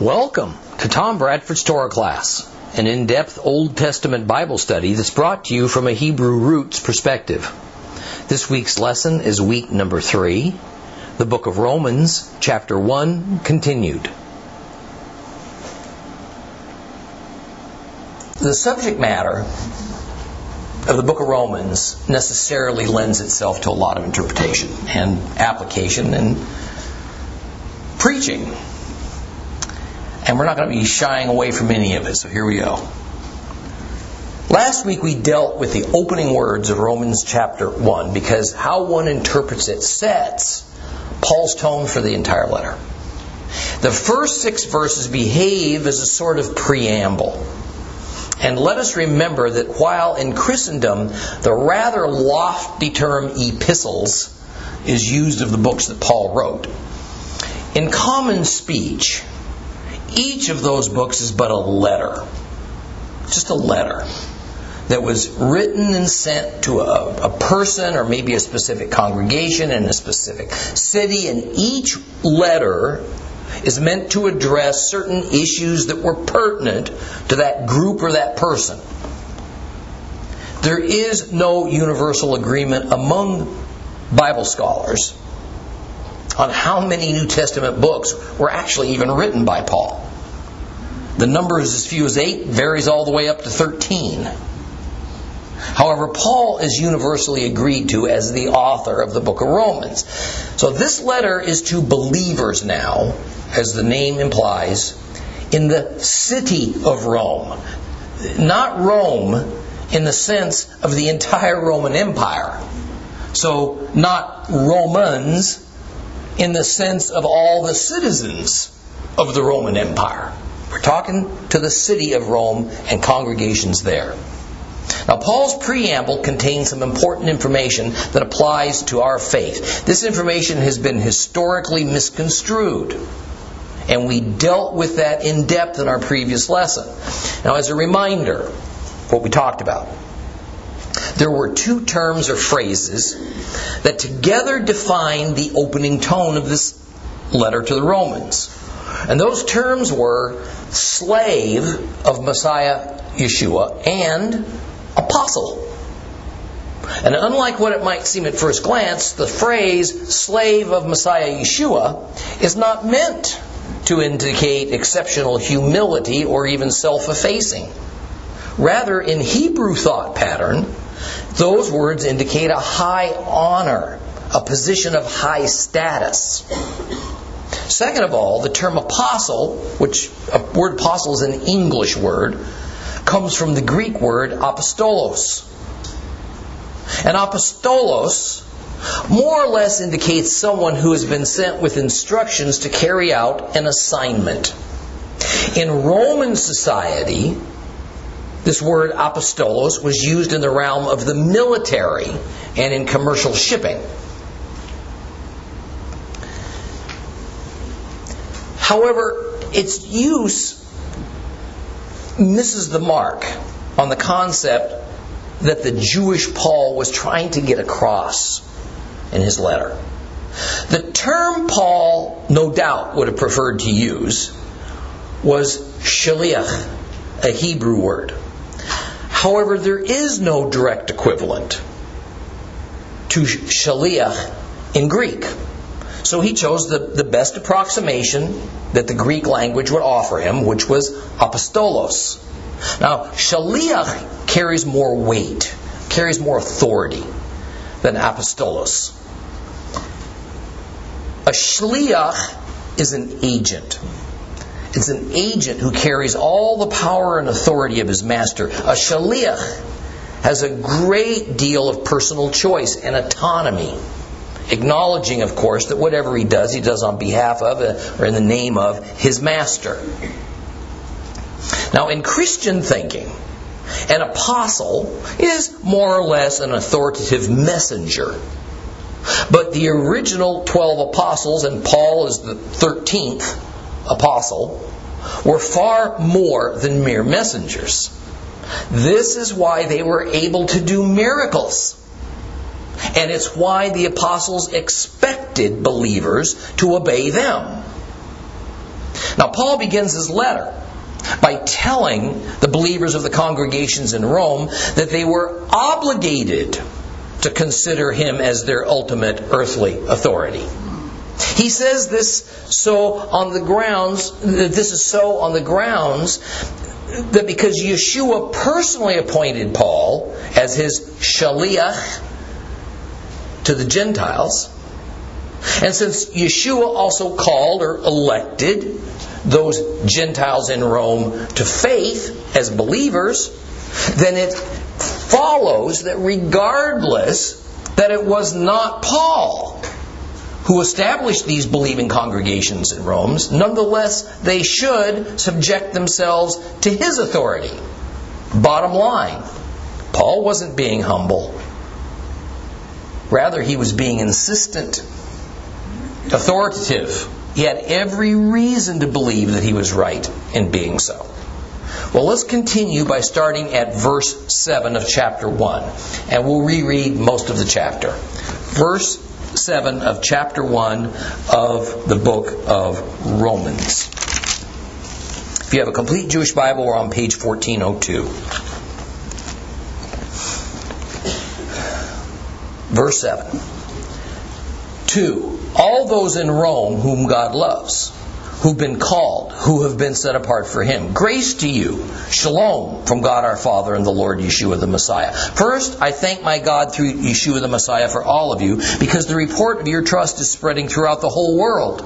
Welcome to Tom Bradford's Torah class, an in depth Old Testament Bible study that's brought to you from a Hebrew roots perspective. This week's lesson is week number three, the book of Romans, chapter 1, continued. The subject matter of the book of Romans necessarily lends itself to a lot of interpretation and application and preaching. And we're not going to be shying away from any of it, so here we go. Last week we dealt with the opening words of Romans chapter 1 because how one interprets it sets Paul's tone for the entire letter. The first six verses behave as a sort of preamble. And let us remember that while in Christendom the rather lofty term epistles is used of the books that Paul wrote, in common speech, each of those books is but a letter. Just a letter that was written and sent to a, a, person or maybe a specific congregation in a specific city, and each letter is meant to address certain issues that were pertinent to that group or that person. There is no universal agreement among Bible scholars on how many New Testament books were actually even written by Paul. The number is as few as eight, varies all the way up to 13. However, Paul is universally agreed to as the author of the book of Romans. So this letter is to believers now, as the name implies, in the city of Rome. Not Rome in the sense of the entire Roman Empire. So, not Romans in the sense of all the citizens of the Roman Empire. We're talking to the city of Rome and congregations there. Now, Paul's preamble contains some important information that applies to our faith. This information has been historically misconstrued, and we dealt with that in depth in our previous lesson. Now, as a reminder, what we talked about. There were two terms or phrases that together define the opening tone of this letter to the Romans. And those terms were slave of Messiah Yeshua and apostle. And unlike what it might seem at first glance, the phrase slave of Messiah Yeshua is not meant to indicate exceptional humility or even self effacing. Rather, in Hebrew thought pattern, those words indicate a high honor, a position of high status. Second of all, the term apostle, which a word apostle is an English word, comes from the Greek word apostolos. And apostolos more or less indicates someone who has been sent with instructions to carry out an assignment. In Roman society, this word apostolos was used in the realm of the military and in commercial shipping. However, its use misses the mark on the concept that the Jewish Paul was trying to get across in his letter. The term Paul, no doubt, would have preferred to use was shaliach, a Hebrew word. However, there is no direct equivalent to shaliach in Greek. So he chose the, the best approximation that the Greek language would offer him, which was apostolos. Now, shaliach carries more weight, carries more authority than apostolos. A shliach is an agent. It's an agent who carries all the power and authority of his master. A shaliach has a great deal of personal choice and autonomy acknowledging, of course, that whatever he does, he does on behalf of uh, or in the name of his master. Now, in Christian thinking, an apostle is more or less an authoritative messenger. But the original 12 apostles, and Paul is the 13th apostle, were far more than mere messengers. This is why they were able to do miracles. And it's why the apostles expected believers to obey them. Now, Paul begins his letter by telling the believers of the congregations in Rome that they were obligated to consider him as their ultimate earthly authority. He says this so on the grounds that this is so on the grounds that because Yeshua personally appointed Paul as his shaliach to the Gentiles, and since Yeshua also called or elected those Gentiles in Rome to faith as believers, then it follows that regardless that it was not Paul who established these believing congregations in Rome, nonetheless they should subject themselves to his authority. Bottom line, Paul wasn't being humble. Rather, he was being insistent, authoritative. He had every reason to believe that he was right in being so. Well, let's continue by starting at verse 7 of chapter 1, and we'll reread most of the chapter. Verse 7 of chapter 1 of the book of Romans. If you have a complete Jewish Bible, we're on page 1402. Verse 7. 2. All those in Rome whom God loves who've been called, who have been set apart for Him. Grace to you. Shalom from God our Father and the Lord Yeshua the Messiah. First, I thank my God through Yeshua the Messiah for all of you, because the report of your trust is spreading throughout the whole world.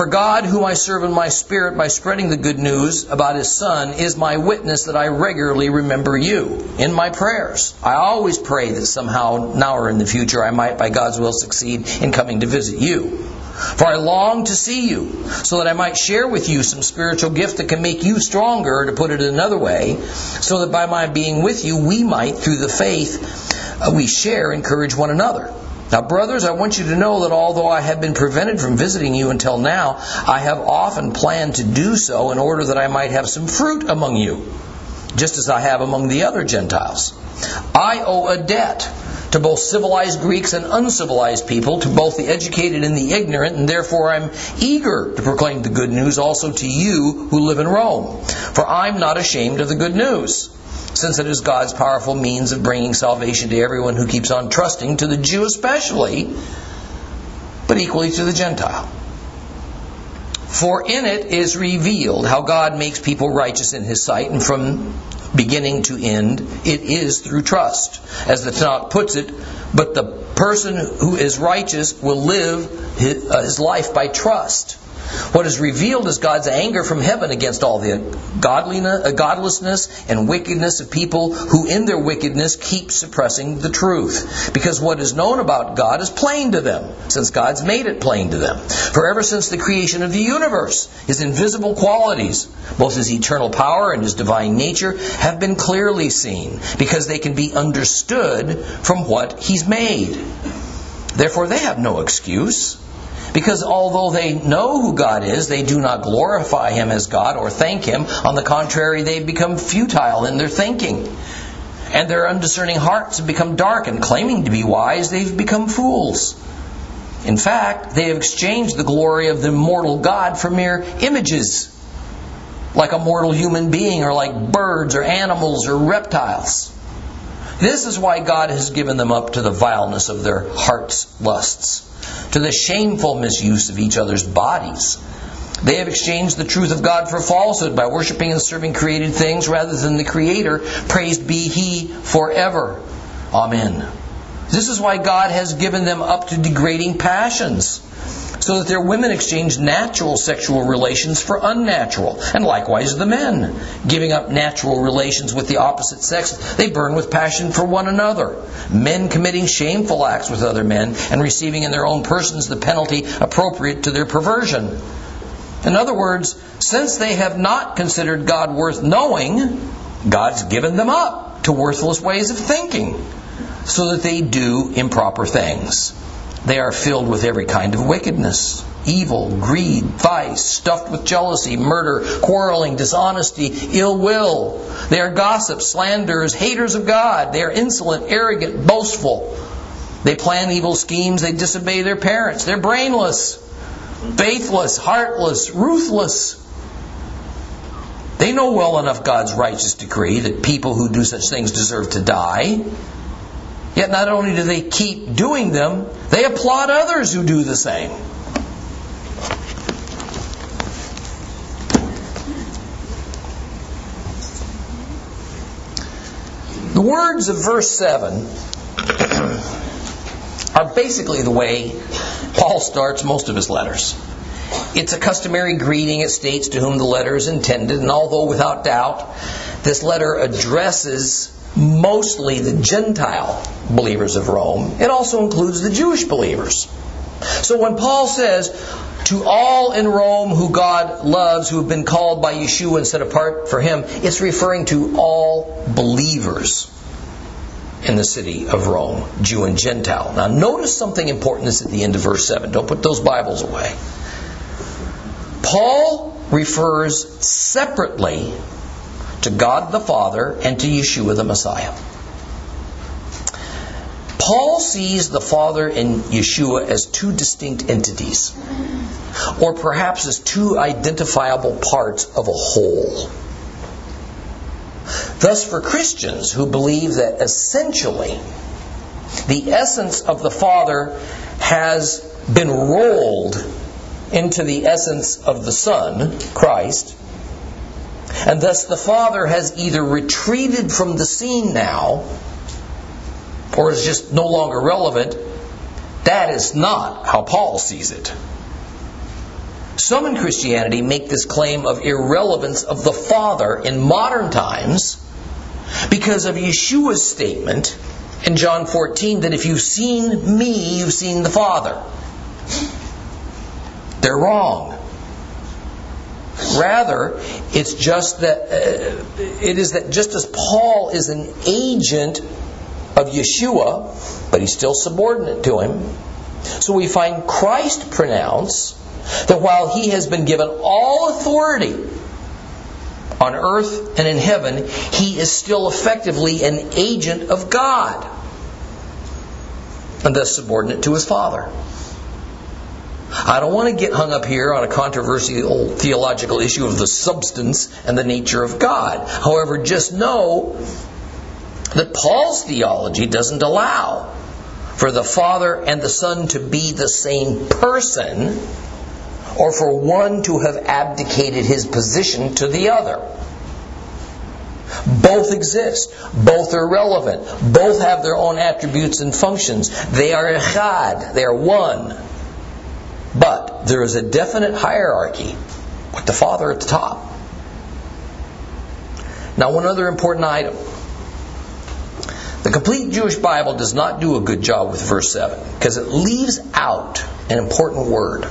For God, whom I serve in my spirit by spreading the good news about His Son, is my witness that I regularly remember you in my prayers. I always pray that somehow, now or in the future, I might, by God's will, succeed in coming to visit you. For I long to see you, so that I might share with you some spiritual gift that can make you stronger, to put it another way, so that by my being with you, we might, through the faith uh, we share, encourage one another. Now, brothers, I want you to know that although I have been prevented from visiting you until now, I have often planned to do so in order that I might have some fruit among you, just as I have among the other Gentiles. I owe a debt to both civilized Greeks and uncivilized people, to both the educated and the ignorant, and therefore I'm eager to proclaim the good news also to you who live in Rome. For I'm not ashamed of the good news, since it is God's powerful means of bringing salvation to everyone who keeps on trusting, to the Jew especially, but equally to the Gentile. For in it is revealed how God makes people righteous in his sight, and from beginning to end, it is through trust. As the Tanakh puts it, but the person who is righteous will live uh, his life by trust. What is revealed is God's anger from heaven against all the uh, godlessness and wickedness of people who, in their wickedness, keep suppressing the truth. Because what is known about God is plain to them, since God's made it plain to them. For ever since the creation of the universe, His invisible qualities, both His eternal power and His divine nature, have been clearly seen, because they can be understood from what He's made. Therefore, they have no excuse. Because although they know who God is, they do not glorify Him as God or thank Him. On the contrary, they become futile in their thinking. And their undiscerning hearts have become darkened. Claiming to be wise, they've become fools. In fact, they have exchanged the glory of the immortal God for mere images, like a mortal human being, or like birds, or animals, or reptiles. This is why God has given them up to the vileness of their heart's lusts to the shameful misuse of each other's bodies. They have exchanged the truth of God for falsehood by worshiping and serving created things rather than the Creator. Praised be He forever. Amen. This is why God has given them up to degrading passions so that their women exchange natural sexual relations for unnatural, and likewise the men. Giving up natural relations with the opposite sex, they burn with passion for one another. Men committing shameful acts with other men and receiving in their own persons the penalty appropriate to their perversion. In other words, since they have not considered God worth knowing, God's given them up to worthless ways of thinking so that they do improper things. They are filled with every kind of wickedness, evil, greed, vice, stuffed with jealousy, murder, quarreling, dishonesty, ill will. They are gossips, slanderers, haters of God. They are insolent, arrogant, boastful. They plan evil schemes. They disobey their parents. They're brainless. faithless, heartless, ruthless. They know well enough God's righteous decree that people who do such things deserve to die. Yet not only do they keep doing them, they applaud others who do the same. The words of verse 7 are basically the way Paul starts most of his letters. It's a customary greeting. It states to whom the letter is intended, and although without doubt this letter addresses mostly the Gentile believers of Rome, it also includes the Jewish believers. So when Paul says, to all in Rome who God loves, who have been called by Yeshua and set apart for Him, it's referring to all believers in the city of Rome, Jew and Gentile. Now, notice something important is at the end of verse 7. Don't put those Bibles away. Paul refers separately to God the Father and to Yeshua the Messiah. Paul sees the Father and Yeshua as two distinct entities, or perhaps as two identifiable parts of a whole. Thus, for Christians who believe that essentially the essence of the Father has been rolled into the essence of the Son, Christ, and thus the Father has either retreated from the scene now or is just no longer relevant, that is not how Paul sees it. Some in Christianity make this claim of irrelevance of the Father in modern times because of Yeshua's statement in John 14 that if you've seen me, you've seen the Father. They're wrong. Rather, it's just that uh, it is that just as Paul is an agent of Yeshua, but he's still subordinate to him. So we find Christ pronounce that while he has been given all authority on earth and in heaven, he is still effectively an agent of God and thus subordinate to his Father. I don't want to get hung up here on a controversial theological issue of the substance and the nature of God. However, just know that Paul's theology doesn't allow for the Father and the Son to be the same person or for one to have abdicated his position to the other. Both exist. Both are relevant. Both have their own attributes and functions. They are echad. They are one. But there is a definite hierarchy with the Father at the top. Now, one other important item. The complete Jewish Bible does not do a good job with verse 7 because it leaves out an important word.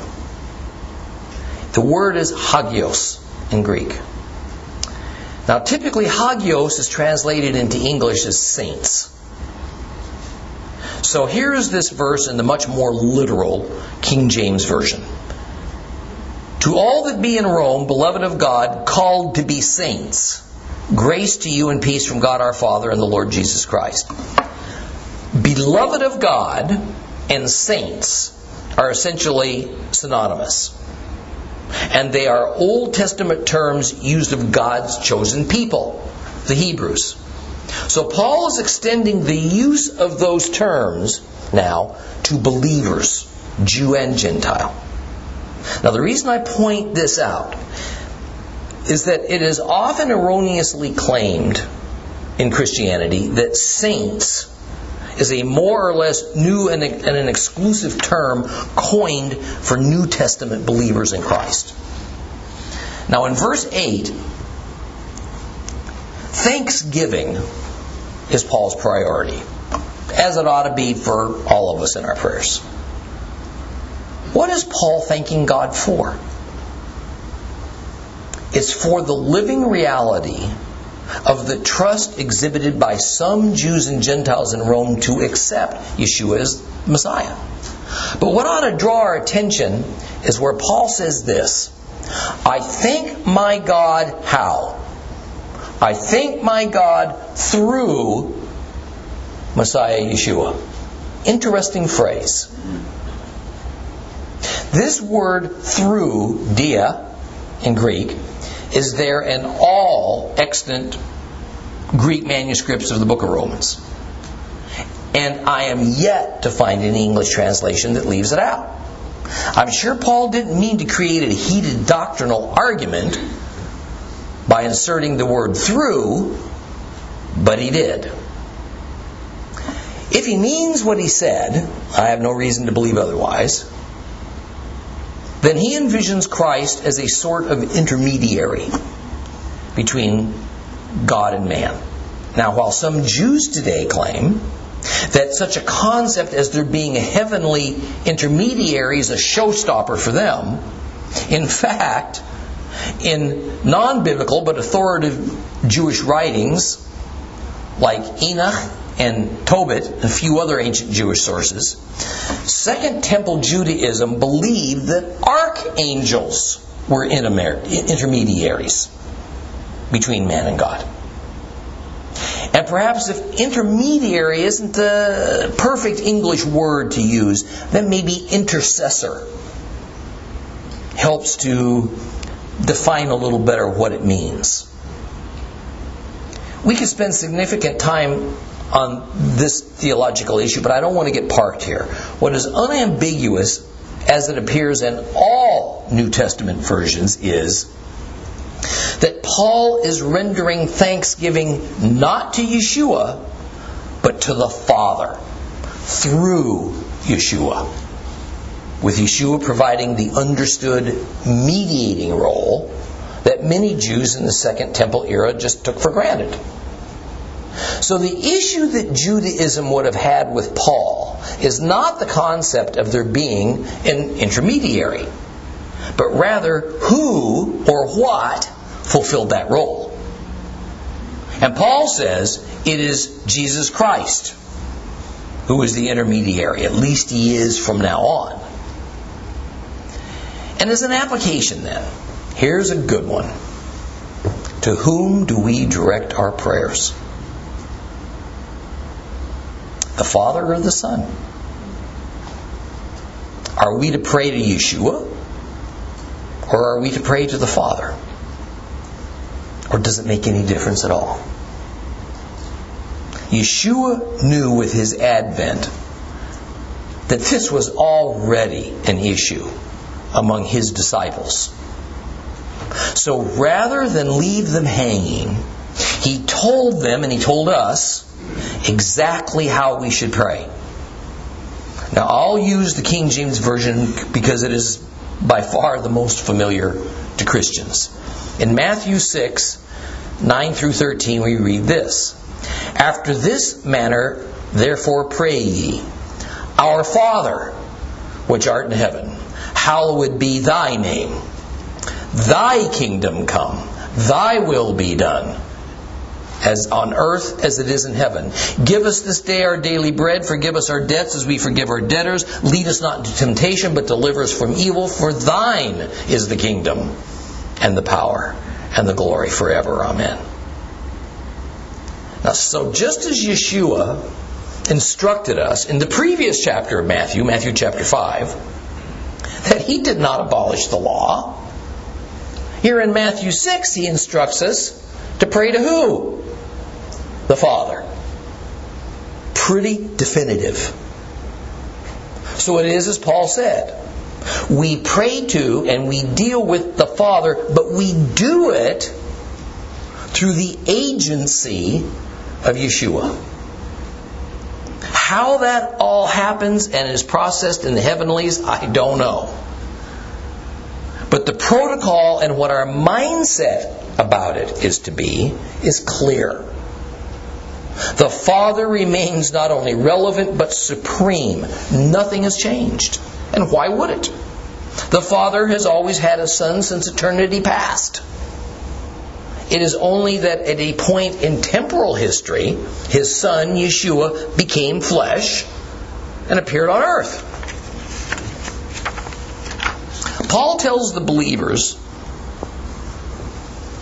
The word is hagios in Greek. Now, typically, hagios is translated into English as saints. So here's this verse in the much more literal King James Version. To all that be in Rome, beloved of God, called to be saints, grace to you and peace from God our Father and the Lord Jesus Christ. Beloved of God and saints are essentially synonymous. And they are Old Testament terms used of God's chosen people, the Hebrews. So Paul is extending the use of those terms now to believers, Jew and Gentile. Now, the reason I point this out is that it is often erroneously claimed in Christianity that saints is a more or less new and an exclusive term coined for New Testament believers in Christ. Now, in verse 8, thanksgiving is Paul's priority, as it ought to be for all of us in our prayers. What is Paul thanking God for? It's for the living reality of the trust exhibited by some Jews and Gentiles in Rome to accept Yeshua as Messiah. But what ought to draw our attention is where Paul says this I thank my God how? I thank my God through Messiah Yeshua. Interesting phrase. This word through, dia, in Greek, is there in all extant Greek manuscripts of the book of Romans. And I am yet to find any English translation that leaves it out. I'm sure Paul didn't mean to create a heated doctrinal argument by inserting the word through, but he did. If he means what he said, I have no reason to believe otherwise, then he envisions Christ as a sort of intermediary between God and man. Now, while some Jews today claim that such a concept as there being a heavenly intermediary is a showstopper for them, in fact, in non biblical but authoritative Jewish writings like Enoch and Tobit and a few other ancient Jewish sources, Second Temple Judaism believed that archangels were intermediaries between man and God. And perhaps if intermediary isn't the perfect English word to use, then maybe intercessor helps to define a little better what it means. We could spend significant time on this theological issue, but I don't want to get parked here. What is unambiguous as it appears in all New Testament versions is that Paul is rendering thanksgiving not to Yeshua, but to the Father through Yeshua. With Yeshua providing the understood mediating role that many Jews in the Second Temple era just took for granted. So the issue that Judaism would have had with Paul is not the concept of there being an intermediary, but rather who or what fulfilled that role. And Paul says it is Jesus Christ who is the intermediary. At least he is from now on. And as an application, then, here's a good one. To whom do we direct our prayers? The Father or the Son? Are we to pray to Yeshua? Or are we to pray to the Father? Or does it make any difference at all? Yeshua knew with his advent that this was already an issue among his disciples. So rather than leave them hanging, he told them and he told us exactly how we should pray. Now, I'll use the King James Version because it is by far the most familiar to Christians. In Matthew 6, 9 through 13, we read this After this manner, therefore, pray ye, Our Father, which art in heaven, hallowed be thy name. Thy kingdom come, thy will be done as on earth as it is in heaven. Give us this day our daily bread. Forgive us our debts as we forgive our debtors. Lead us not into temptation, but deliver us from evil. For thine is the kingdom and the power and the glory forever. Amen. Now, so just as Yeshua instructed us in the previous chapter of Matthew, Matthew chapter 5, that he did not abolish the law, here in Matthew 6, he instructs us to pray to who? The Father. Pretty definitive. So it is as Paul said. We pray to and we deal with the Father, but we do it through the agency of Yeshua. How that all happens and is processed in the heavenlies, I don't know. But the protocol and what our mindset about it is to be is clear. The Father remains not only relevant but supreme. Nothing has changed. And why would it? The Father has always had a Son since eternity past. It is only that at a point in temporal history, his Son, Yeshua, became flesh and appeared on earth. Paul tells the believers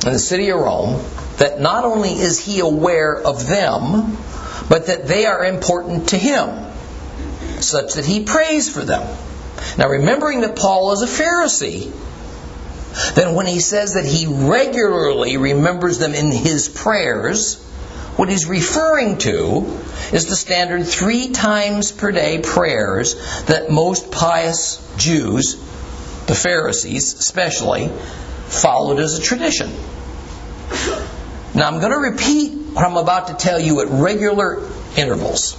in the city of Rome that not only is he aware of them, but that they are important to him, such that he prays for them. Now, remembering that Paul is a Pharisee, then when he says that he regularly remembers them in his prayers, what he's referring to is the standard three times per day prayers that most pious Jews, the Pharisees especially, followed as a tradition. Now I'm going to repeat what I'm about to tell you at regular intervals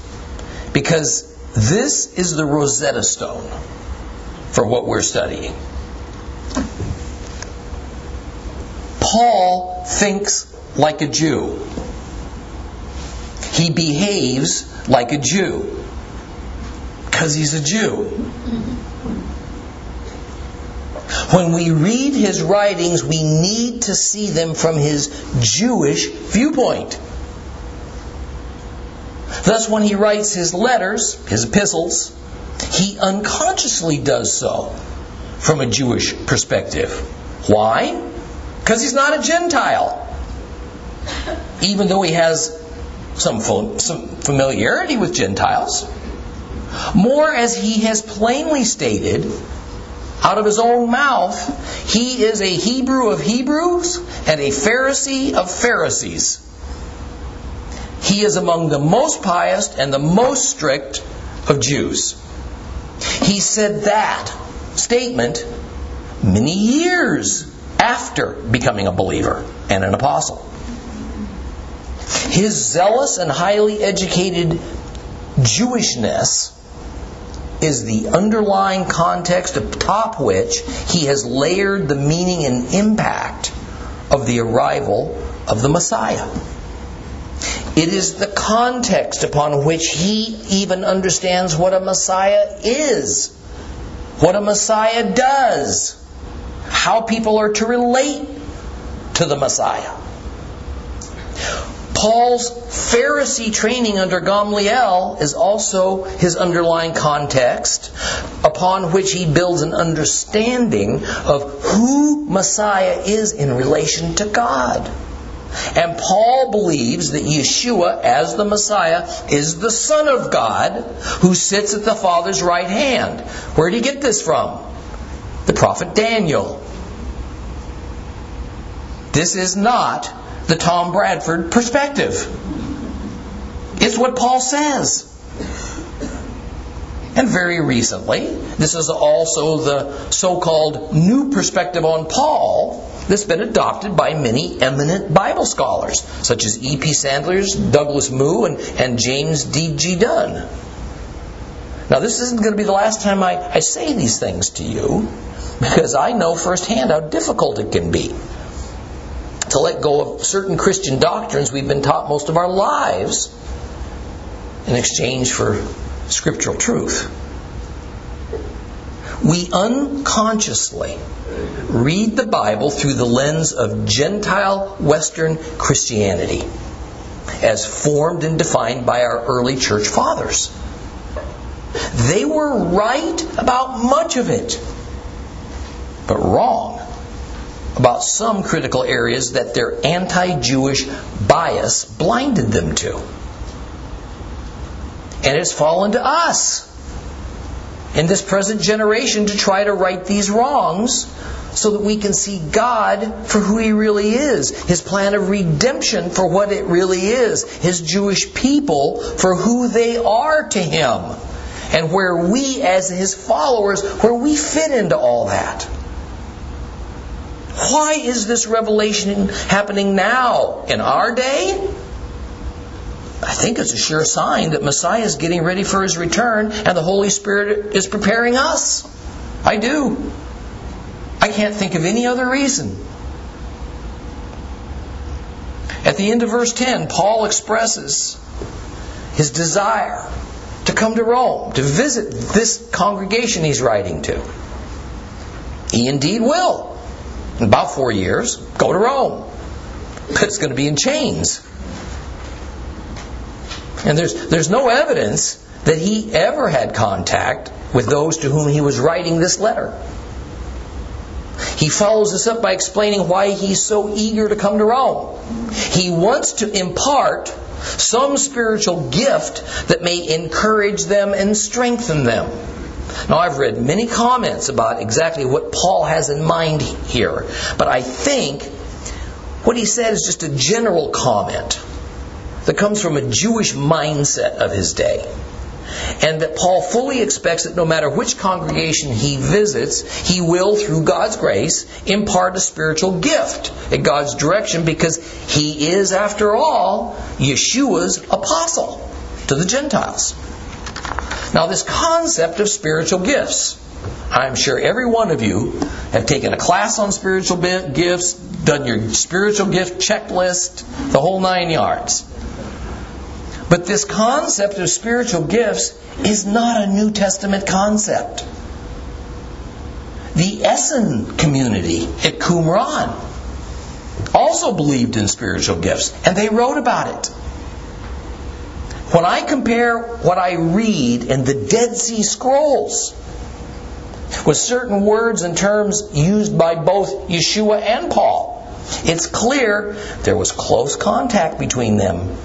because this is the Rosetta Stone for what we're studying. Paul thinks like a Jew. He behaves like a Jew because he's a Jew. When we read his writings, we need to see them from his Jewish viewpoint. Thus, when he writes his letters, his epistles, he unconsciously does so from a Jewish perspective. Why? Because he's not a Gentile. Even though he has some, some familiarity with Gentiles. More as he has plainly stated out of his own mouth, he is a Hebrew of Hebrews and a Pharisee of Pharisees. He is among the most pious and the most strict of Jews. He said that statement many years after becoming a believer and an apostle. His zealous and highly educated Jewishness is the underlying context atop which he has layered the meaning and impact of the arrival of the Messiah. It is the context upon which he even understands what a Messiah is, what a Messiah does, how people are to relate to the Messiah. Paul's Pharisee training under Gamaliel is also his underlying context upon which he builds an understanding of who Messiah is in relation to God. And Paul believes that Yeshua, as the Messiah, is the Son of God who sits at the Father's right hand. Where did he get this from? The prophet Daniel. This is not the Tom Bradford perspective. It's what Paul says. And very recently, this is also the so called new perspective on Paul that's been adopted by many eminent Bible scholars, such as E.P. Sanders, Douglas Moo, and, and James D.G. Dunn. Now, this isn't going to be the last time I, I say these things to you, because I know firsthand how difficult it can be to let go of certain Christian doctrines we've been taught most of our lives in exchange for scriptural truth. We unconsciously read the Bible through the lens of Gentile Western Christianity as formed and defined by our early church fathers. They were right about much of it, but wrong about some critical areas that their anti Jewish bias blinded them to. And it's fallen to us in this present generation to try to right these wrongs so that we can see God for who He really is, His plan of redemption for what it really is, His Jewish people for who they are to Him, and where we, as His followers, where we fit into all that. Why is this revelation happening now in our day? I think it's a sure sign that Messiah is getting ready for his return and the Holy Spirit is preparing us. I do. I can't think of any other reason. At the end of verse 10, Paul expresses his desire to come to Rome, to visit this congregation he's writing to. He indeed will in about four years, go to Rome. But it's going to be in chains. And there's, there's no evidence that he ever had contact with those to whom he was writing this letter. He follows this up by explaining why he's so eager to come to Rome. He wants to impart some spiritual gift that may encourage them and strengthen them. Now, I've read many comments about exactly what Paul has in mind here, but I think what he said is just a general comment that comes from a Jewish mindset of his day. And that Paul fully expects that no matter which congregation he visits, he will, through God's grace, impart a spiritual gift at God's direction because he is, after all, Yeshua's apostle to the Gentiles. Now, this concept of spiritual gifts, I'm sure every one of you have taken a class on spiritual gifts, done your spiritual gift checklist, the whole nine yards. But this concept of spiritual gifts is not a New Testament concept. The Essene community at Qumran also believed in spiritual gifts, and they wrote about it. When I compare what I read in the Dead Sea Scrolls with certain words and terms used by both Yeshua and Paul, it's clear there was close contact between them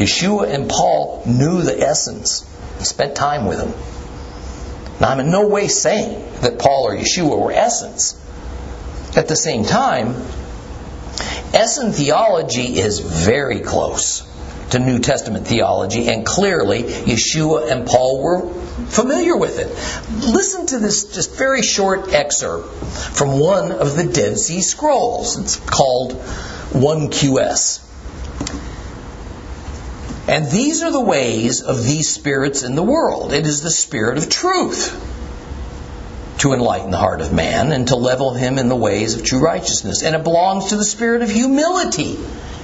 Yeshua and Paul knew the Essenes and spent time with them. Now, I'm in no way saying that Paul or Yeshua were Essenes. At the same time, Essene theology is very close to New Testament theology, and clearly Yeshua and Paul were familiar with it. Listen to this just very short excerpt from one of the Dead Sea Scrolls. It's called 1QS. And these are the ways of these spirits in the world. It is the spirit of truth to enlighten the heart of man and to level him in the ways of true righteousness. And it belongs to the spirit of humility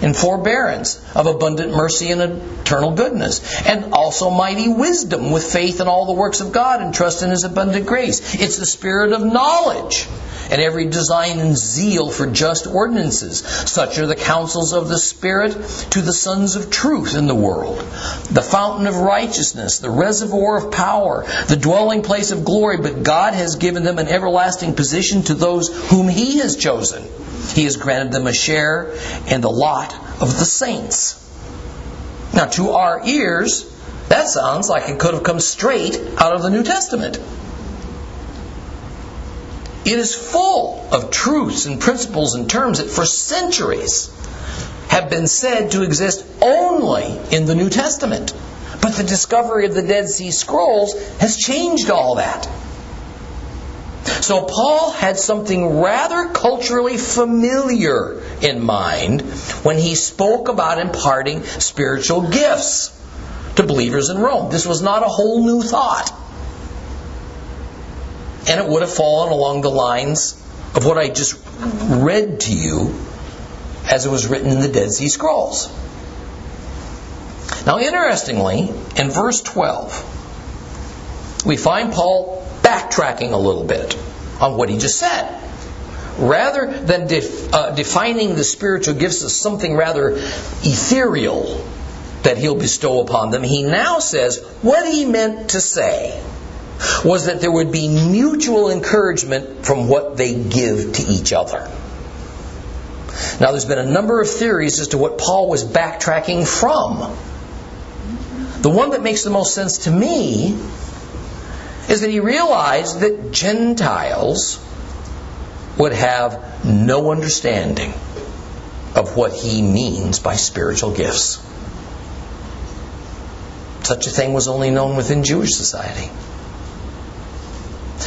and forbearance, of abundant mercy and eternal goodness, and also mighty wisdom with faith in all the works of God and trust in his abundant grace. It's the spirit of knowledge and every design and zeal for just ordinances. Such are the counsels of the Spirit to the sons of truth in the world. The fountain of righteousness, the reservoir of power, the dwelling place of glory, but God has given them an everlasting position to those whom He has chosen. He has granted them a share in the lot of the saints. Now, to our ears, that sounds like it could have come straight out of the New Testament. It is full of truths and principles and terms that for centuries have been said to exist only in the New Testament. But the discovery of the Dead Sea Scrolls has changed all that. So Paul had something rather culturally familiar in mind when he spoke about imparting spiritual gifts to believers in Rome. This was not a whole new thought and it would have fallen along the lines of what I just read to you as it was written in the Dead Sea Scrolls. Now, interestingly, in verse 12, we find Paul backtracking a little bit on what he just said. Rather than def, uh, defining the spiritual gifts as something rather ethereal that he'll bestow upon them, he now says what he meant to say was that there would be mutual encouragement from what they give to each other. Now, there's been a number of theories as to what Paul was backtracking from. The one that makes the most sense to me is that he realized that Gentiles would have no understanding of what he means by spiritual gifts. Such a thing was only known within Jewish society.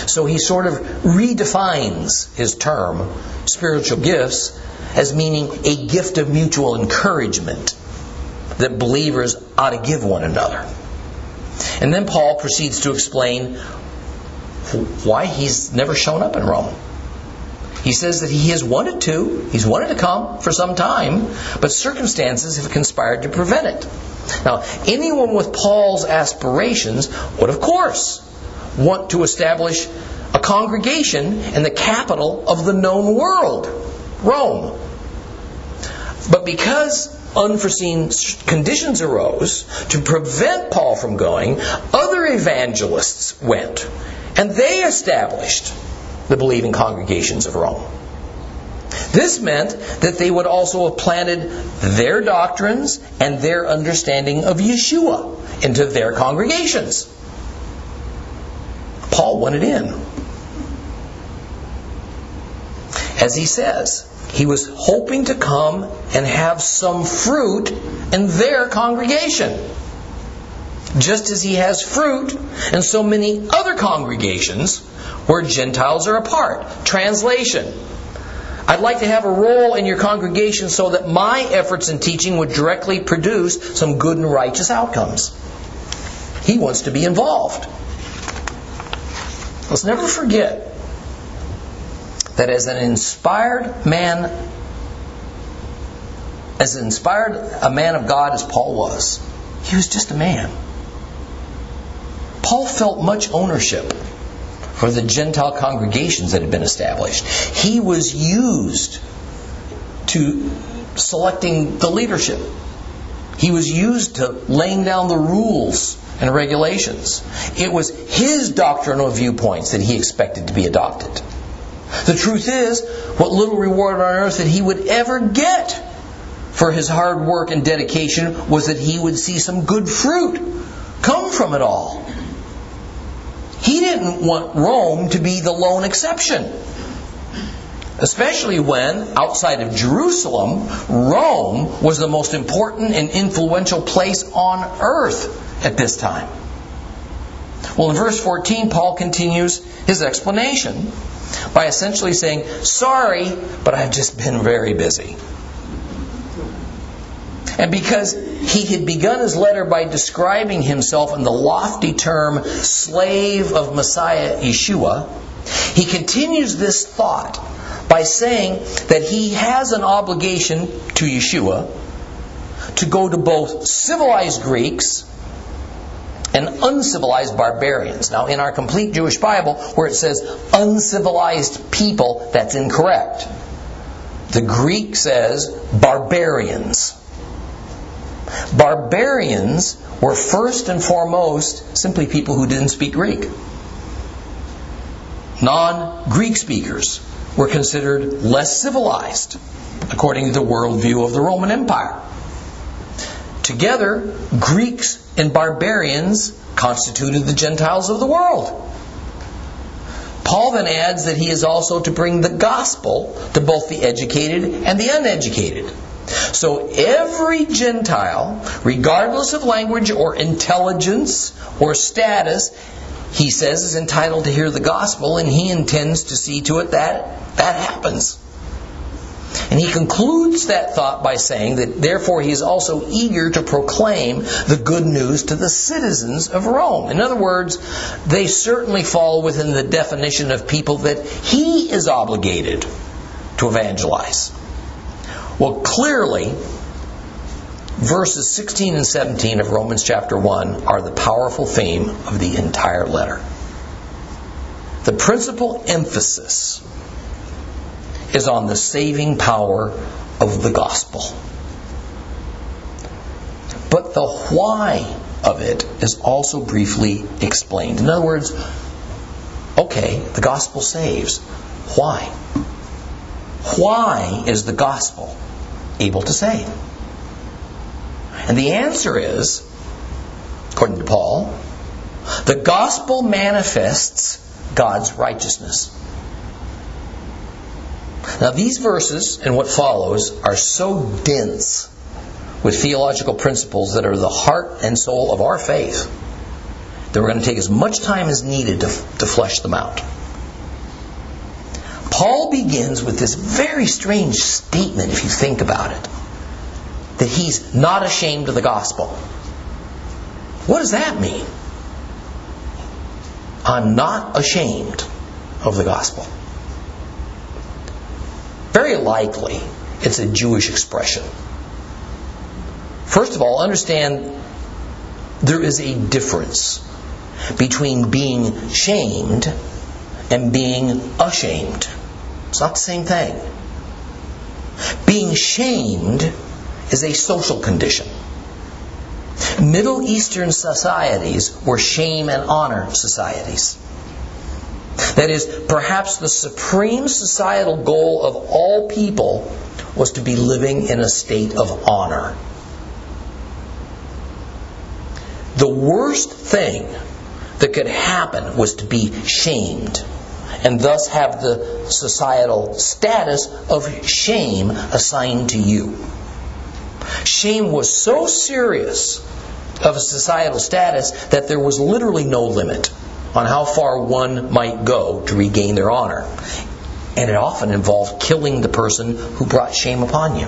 So he sort of redefines his term, spiritual gifts, as meaning a gift of mutual encouragement that believers ought to give one another. And then Paul proceeds to explain why he's never shown up in Rome. He says that he has wanted to, he's wanted to come for some time, but circumstances have conspired to prevent it. Now, anyone with Paul's aspirations would, of course, want to establish a congregation in the capital of the known world, Rome. But because unforeseen conditions arose to prevent Paul from going, other evangelists went, and they established the believing congregations of Rome. This meant that they would also have planted their doctrines and their understanding of Yeshua into their congregations. Paul wanted in. As he says, he was hoping to come and have some fruit in their congregation. Just as he has fruit in so many other congregations where Gentiles are a part. Translation. I'd like to have a role in your congregation so that my efforts in teaching would directly produce some good and righteous outcomes. He wants to be involved. Let's never forget that as an inspired man, as inspired a man of God as Paul was, he was just a man. Paul felt much ownership for the Gentile congregations that had been established. He was used to selecting the leadership. He was used to laying down the rules and regulations. It was his doctrinal viewpoints that he expected to be adopted. The truth is, what little reward on earth that he would ever get for his hard work and dedication was that he would see some good fruit come from it all. He didn't want Rome to be the lone exception. Especially when, outside of Jerusalem, Rome was the most important and influential place on earth at this time. Well, in verse 14, Paul continues his explanation by essentially saying, Sorry, but I've just been very busy. And because he had begun his letter by describing himself in the lofty term slave of Messiah Yeshua, he continues this thought by saying that he has an obligation to Yeshua to go to both civilized Greeks and uncivilized barbarians. Now, in our complete Jewish Bible, where it says uncivilized people, that's incorrect. The Greek says barbarians. Barbarians were first and foremost simply people who didn't speak Greek. Non Greek speakers were considered less civilized, according to the worldview of the Roman Empire. Together, Greeks and barbarians constituted the Gentiles of the world. Paul then adds that he is also to bring the gospel to both the educated and the uneducated. So every Gentile, regardless of language or intelligence or status, he says is entitled to hear the gospel and he intends to see to it that that happens. And he concludes that thought by saying that therefore he is also eager to proclaim the good news to the citizens of Rome. In other words, they certainly fall within the definition of people that he is obligated to evangelize. Well, clearly, verses 16 and 17 of Romans chapter 1 are the powerful theme of the entire letter. The principal emphasis is on the saving power of the gospel. But the why of it is also briefly explained. In other words, okay, the gospel saves. Why? Why is the gospel able to save? And the answer is, according to Paul, the gospel manifests God's righteousness. Now, these verses and what follows are so dense with theological principles that are the heart and soul of our faith that we're going to take as much time as needed to, to flesh them out. Paul begins with this very strange statement, if you think about it, that he's not ashamed of the gospel. What does that mean? I'm not ashamed of the gospel. Very likely, it's a Jewish expression. First of all, understand there is a difference between being shamed and being ashamed. It's not the same thing. Being shamed is a social condition. Middle Eastern societies were shame and honor societies. That is, perhaps the supreme societal goal of all people was to be living in a state of honor. The worst thing that could happen was to be shamed and thus have the societal status of shame assigned to you. Shame was so serious of a societal status that there was literally no limit on how far one might go to regain their honor. And it often involved killing the person who brought shame upon you.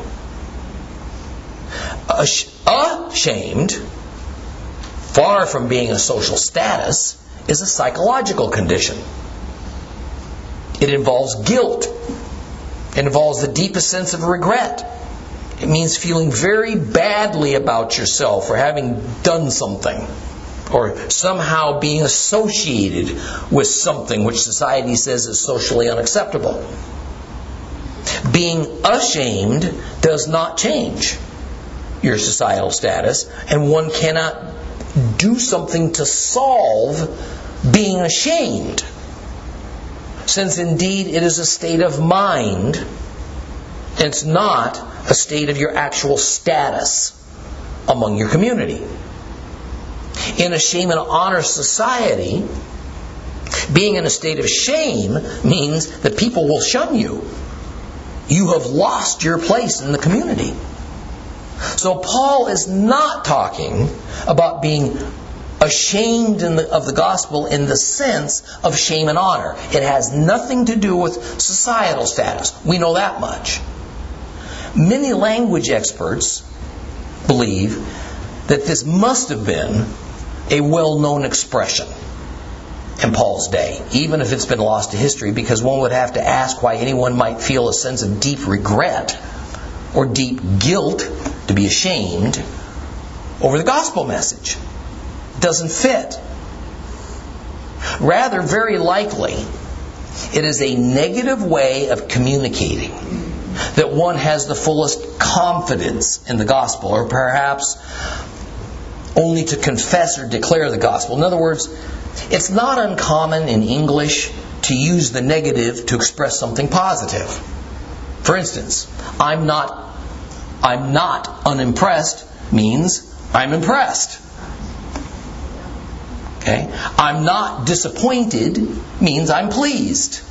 Ashamed, far from being a social status, is a psychological condition. It involves guilt. It involves the deepest sense of regret. It means feeling very badly about yourself for having done something or somehow being associated with something which society says is socially unacceptable. Being ashamed does not change your societal status, and one cannot do something to solve being ashamed since indeed it is a state of mind. It's not a state of your actual status among your community. In a shame and honor society, being in a state of shame means that people will shun you. You have lost your place in the community. So Paul is not talking about being ashamed the, of the gospel in the sense of shame and honor. It has nothing to do with societal status. We know that much. Many language experts believe that this must have been a well known expression in Paul's day, even if it's been lost to history, because one would have to ask why anyone might feel a sense of deep regret or deep guilt to be ashamed over the gospel message doesn't fit. Rather, very likely, it is a negative way of communicating that one has the fullest confidence in the gospel, or perhaps only to confess or declare the gospel. In other words, it's not uncommon in English to use the negative to express something positive. For instance, I'm not I'm not unimpressed means I'm impressed. Okay? I'm not disappointed means I'm pleased.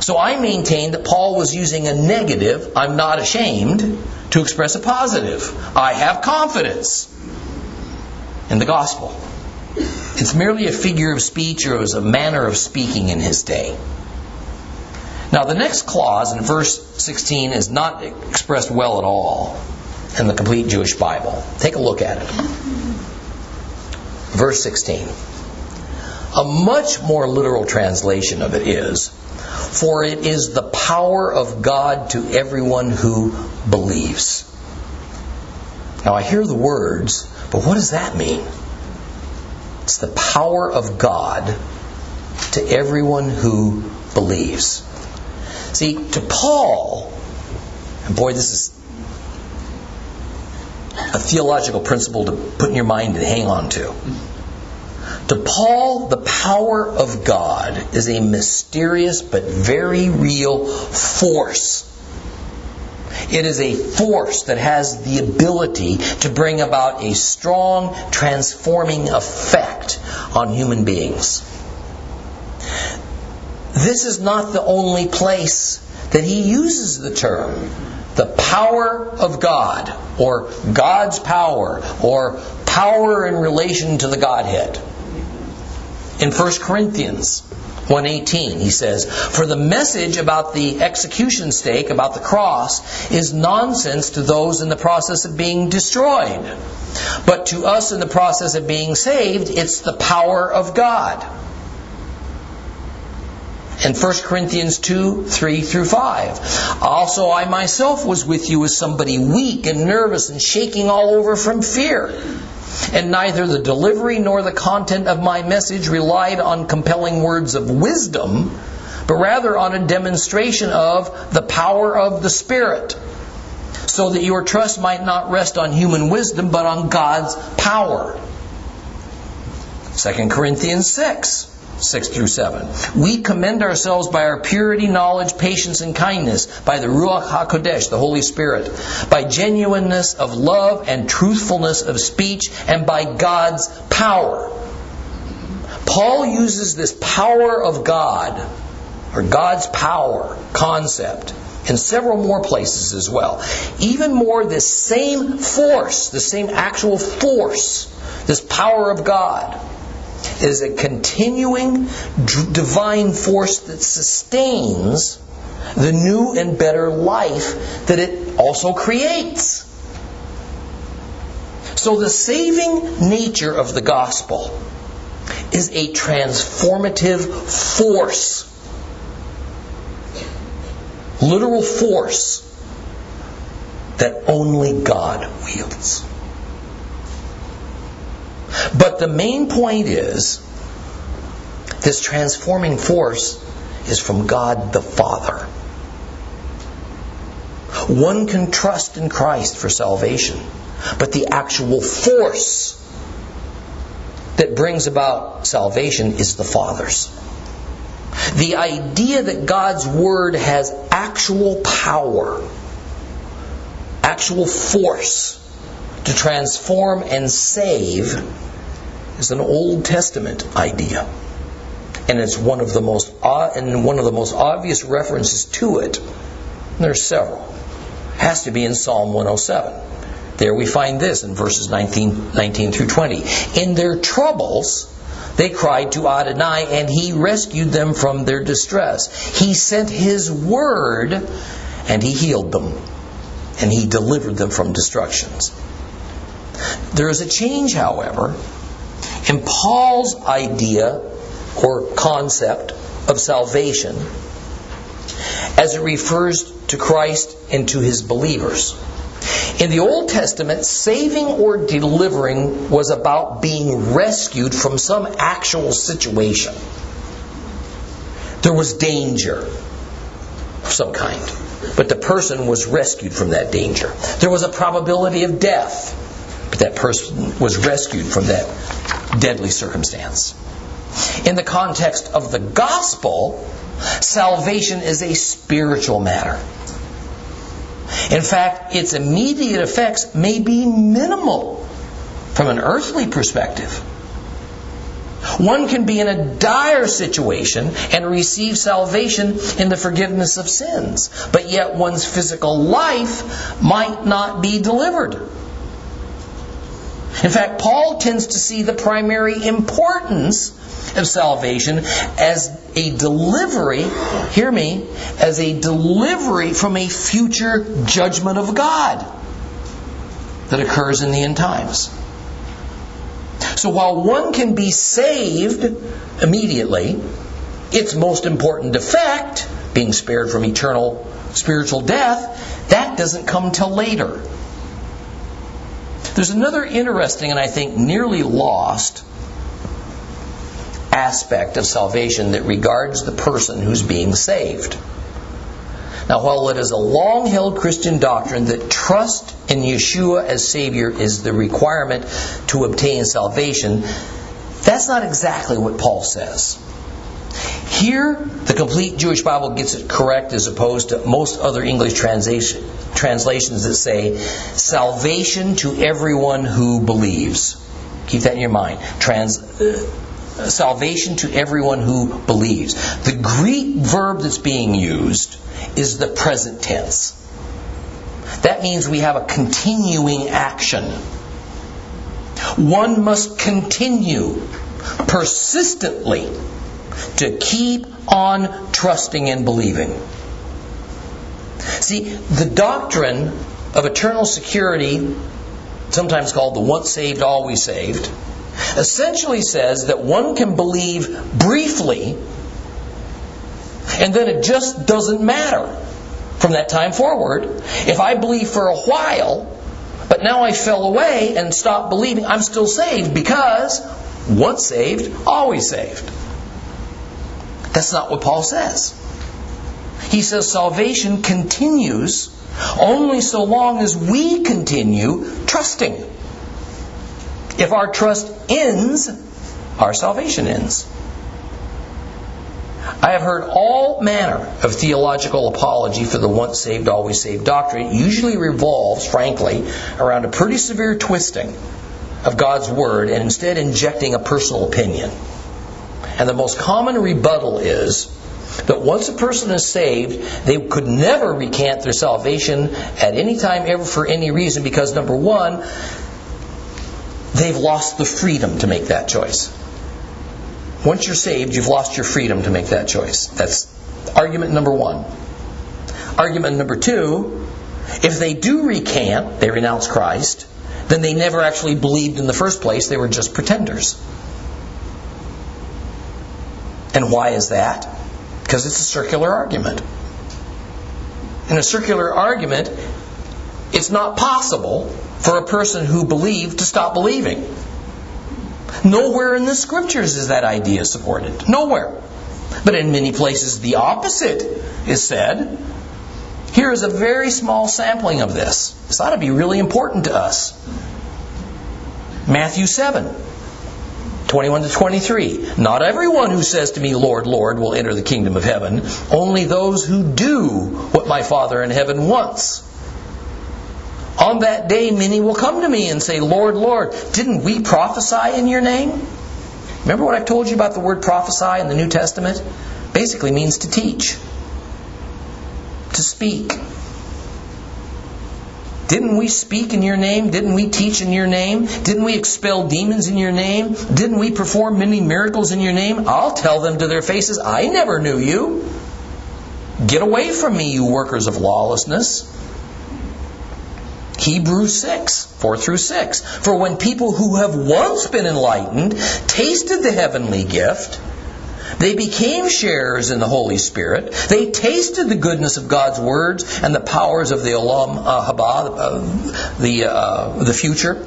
So I maintain that Paul was using a negative, I'm not ashamed, to express a positive. I have confidence in the gospel. It's merely a figure of speech or was a manner of speaking in his day. Now, the next clause in verse 16 is not expressed well at all in the complete Jewish Bible. Take a look at it verse 16. A much more literal translation of it is, For it is the power of God to everyone who believes. Now I hear the words, but what does that mean? It's the power of God to everyone who believes. See, to Paul, and boy, this is a theological principle to put in your mind and hang on to. To Paul, the power of God is a mysterious but very real force. It is a force that has the ability to bring about a strong transforming effect on human beings. This is not the only place that he uses the term the power of God, or God's power, or power in relation to the Godhead. In 1 Corinthians 118 he says for the message about the execution stake about the cross is nonsense to those in the process of being destroyed but to us in the process of being saved it's the power of god in 1 Corinthians 2 3 through 5. Also, I myself was with you as somebody weak and nervous and shaking all over from fear. And neither the delivery nor the content of my message relied on compelling words of wisdom, but rather on a demonstration of the power of the Spirit, so that your trust might not rest on human wisdom, but on God's power. 2 Corinthians 6. 6 through 7. We commend ourselves by our purity, knowledge, patience, and kindness, by the Ruach HaKodesh, the Holy Spirit, by genuineness of love and truthfulness of speech, and by God's power. Paul uses this power of God, or God's power concept, in several more places as well. Even more, this same force, the same actual force, this power of God, is a continuing divine force that sustains the new and better life that it also creates. So the saving nature of the gospel is a transformative force. Literal force that only God wields. But the main point is this transforming force is from God the Father. One can trust in Christ for salvation, but the actual force that brings about salvation is the Father's. The idea that God's Word has actual power, actual force to transform and save is an Old Testament idea. And it's one of the most and one of the most obvious references to it. There's several. It Has to be in Psalm 107. There we find this in verses 19, 19 through 20. In their troubles, they cried to Adonai, and he rescued them from their distress. He sent his word, and he healed them, and he delivered them from destructions. There is a change, however, in Paul's idea or concept of salvation as it refers to Christ and to his believers. In the Old Testament, saving or delivering was about being rescued from some actual situation. There was danger of some kind, but the person was rescued from that danger. There was a probability of death, but that person was rescued from that deadly circumstance. In the context of the gospel, salvation is a spiritual matter. In fact, its immediate effects may be minimal from an earthly perspective. One can be in a dire situation and receive salvation in the forgiveness of sins, but yet one's physical life might not be delivered. In fact, Paul tends to see the primary importance of salvation as a delivery, hear me, as a delivery from a future judgment of God that occurs in the end times. So while one can be saved immediately, its most important effect, being spared from eternal spiritual death, that doesn't come till later. There's another interesting and I think nearly lost aspect of salvation that regards the person who's being saved. Now, while it is a long held Christian doctrine that trust in Yeshua as Savior is the requirement to obtain salvation, that's not exactly what Paul says. Here, the complete Jewish Bible gets it correct as opposed to most other English translation, translations that say, salvation to everyone who believes. Keep that in your mind. Trans, uh, salvation to everyone who believes. The Greek verb that's being used is the present tense. That means we have a continuing action. One must continue persistently to keep on trusting and believing. See, the doctrine of eternal security, sometimes called the once saved, always saved, essentially says that one can believe briefly and then it just doesn't matter from that time forward. If I believe for a while, but now I fell away and stopped believing, I'm still saved because once saved, always saved. That's not what Paul says. He says salvation continues only so long as we continue trusting. If our trust ends, our salvation ends. I have heard all manner of theological apology for the once saved, always saved doctrine. It usually revolves, frankly, around a pretty severe twisting of God's Word and instead injecting a personal opinion. And the most common rebuttal is that once a person is saved, they could never recant their salvation at any time ever for any reason because, number one, they've lost the freedom to make that choice. Once you're saved, you've lost your freedom to make that choice. That's argument number one. Argument number two if they do recant, they renounce Christ, then they never actually believed in the first place, they were just pretenders. And why is that? Because it's a circular argument. In a circular argument, it's not possible for a person who believed to stop believing. Nowhere in the scriptures is that idea supported. Nowhere. But in many places, the opposite is said. Here is a very small sampling of this. This ought to be really important to us. Matthew 7, 21 to 23. Not everyone who says to me, Lord, Lord, will enter the kingdom of heaven. Only those who do what my Father in heaven wants. On that day, many will come to me and say, Lord, Lord, didn't we prophesy in your name? Remember what I told you about the word prophesy in the New Testament? Basically means to teach, to speak. Didn't we speak in your name? Didn't we teach in your name? Didn't we expel demons in your name? Didn't we perform many miracles in your name? I'll tell them to their faces, I never knew you. Get away from me, you workers of lawlessness. Hebrews 6, 4 through 6. For when people who have once been enlightened tasted the heavenly gift, they became sharers in the Holy Spirit. They tasted the goodness of God's words and the powers of the Olam uh, Haba, uh, the, uh, the future,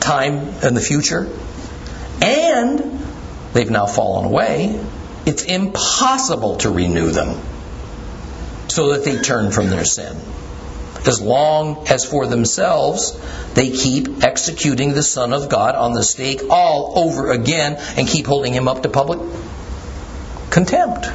time and the future. And they've now fallen away. It's impossible to renew them so that they turn from their sin as long as for themselves they keep executing the Son of God on the stake all over again and keep holding him up to public contempt.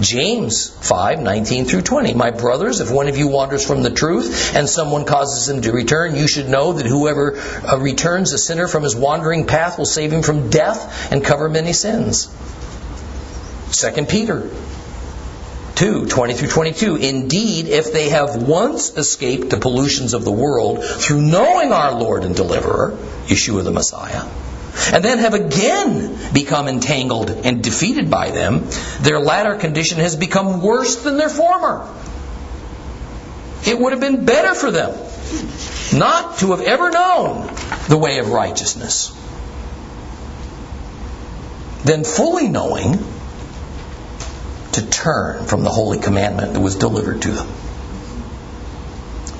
James 5, 19 through 20. My brothers, if one of you wanders from the truth and someone causes him to return, you should know that whoever uh, returns a sinner from his wandering path will save him from death and cover many sins. 2 Peter 2, 20 through 22. Indeed, if they have once escaped the pollutions of the world through knowing our Lord and Deliverer, Yeshua the Messiah, and then have again become entangled and defeated by them, their latter condition has become worse than their former. It would have been better for them not to have ever known the way of righteousness than fully knowing to turn from the holy commandment that was delivered to them.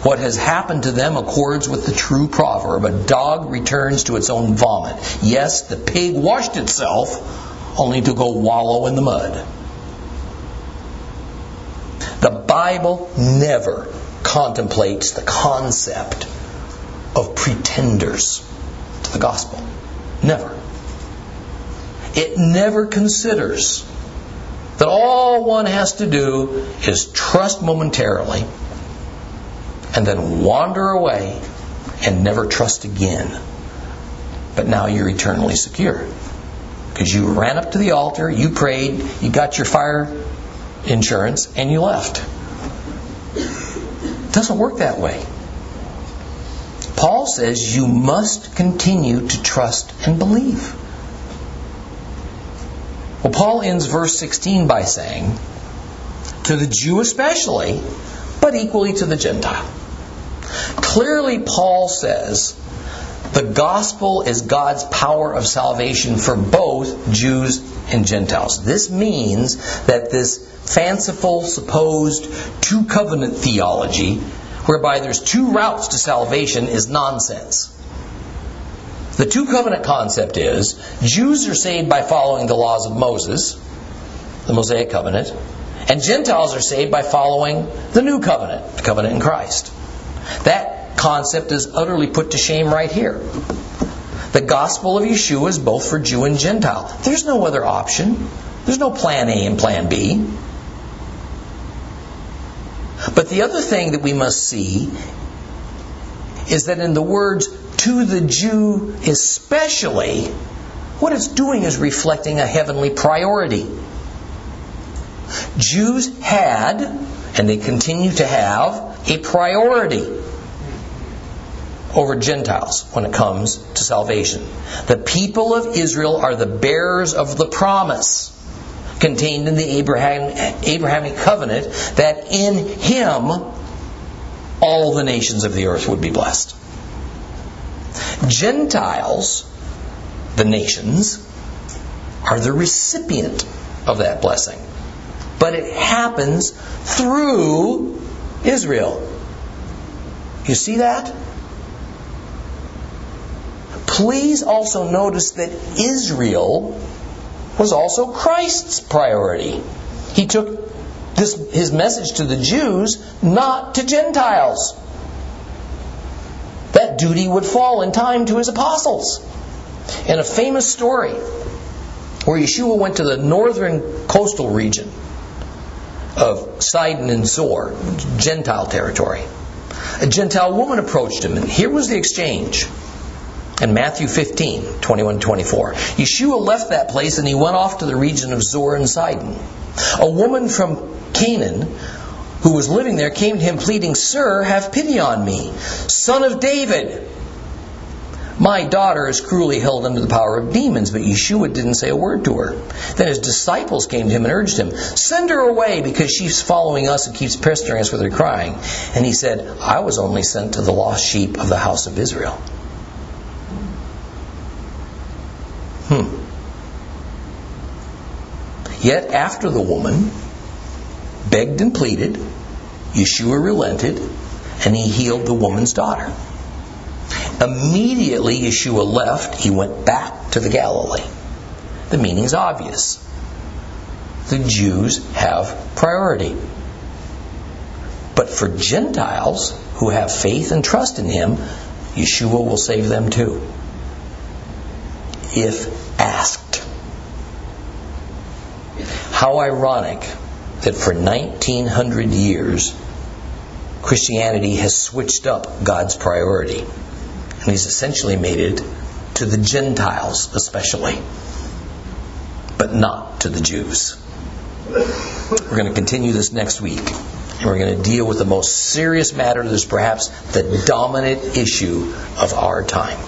What has happened to them accords with the true proverb a dog returns to its own vomit. Yes, the pig washed itself only to go wallow in the mud. The Bible never contemplates the concept of pretenders to the gospel. Never. It never considers that all one has to do is trust momentarily and then wander away and never trust again. But now you're eternally secure. Because you ran up to the altar, you prayed, you got your fire insurance, and you left. It doesn't work that way. Paul says you must continue to trust and believe. Well, Paul ends verse 16 by saying, to the Jew especially, but equally to the Gentile. Clearly, Paul says the gospel is God's power of salvation for both Jews and Gentiles. This means that this fanciful, supposed two covenant theology, whereby there's two routes to salvation, is nonsense. The two covenant concept is Jews are saved by following the laws of Moses, the Mosaic covenant, and Gentiles are saved by following the new covenant, the covenant in Christ. That concept is utterly put to shame right here. The gospel of Yeshua is both for Jew and Gentile. There's no other option. There's no plan A and plan B. But the other thing that we must see is that in the words to the Jew especially, what it's doing is reflecting a heavenly priority. Jews had, and they continue to have, a priority over Gentiles when it comes to salvation. The people of Israel are the bearers of the promise contained in the Abraham, Abrahamic covenant that in him all the nations of the earth would be blessed. Gentiles, the nations, are the recipient of that blessing. But it happens through Israel. You see that? Please also notice that Israel was also Christ's priority. He took this, his message to the Jews, not to Gentiles. That duty would fall in time to his apostles. In a famous story where Yeshua went to the northern coastal region of Sidon and Zor, Gentile territory, a Gentile woman approached him, and here was the exchange. In Matthew 15, 21 24. Yeshua left that place and he went off to the region of Zor and Sidon. A woman from Canaan who was living there came to him pleading, Sir, have pity on me, son of David. My daughter is cruelly held under the power of demons, but Yeshua didn't say a word to her. Then his disciples came to him and urged him, Send her away because she's following us and keeps pestering us with her crying. And he said, I was only sent to the lost sheep of the house of Israel. Hmm. Yet after the woman begged and pleaded, Yeshua relented and he healed the woman's daughter. Immediately Yeshua left, he went back to the Galilee. The meaning's obvious. The Jews have priority. But for Gentiles who have faith and trust in him, Yeshua will save them too if asked. How ironic that for 1900 years, Christianity has switched up God's priority. And He's essentially made it to the Gentiles, especially, but not to the Jews. We're going to continue this next week. And we're going to deal with the most serious matter that is perhaps the dominant issue of our time.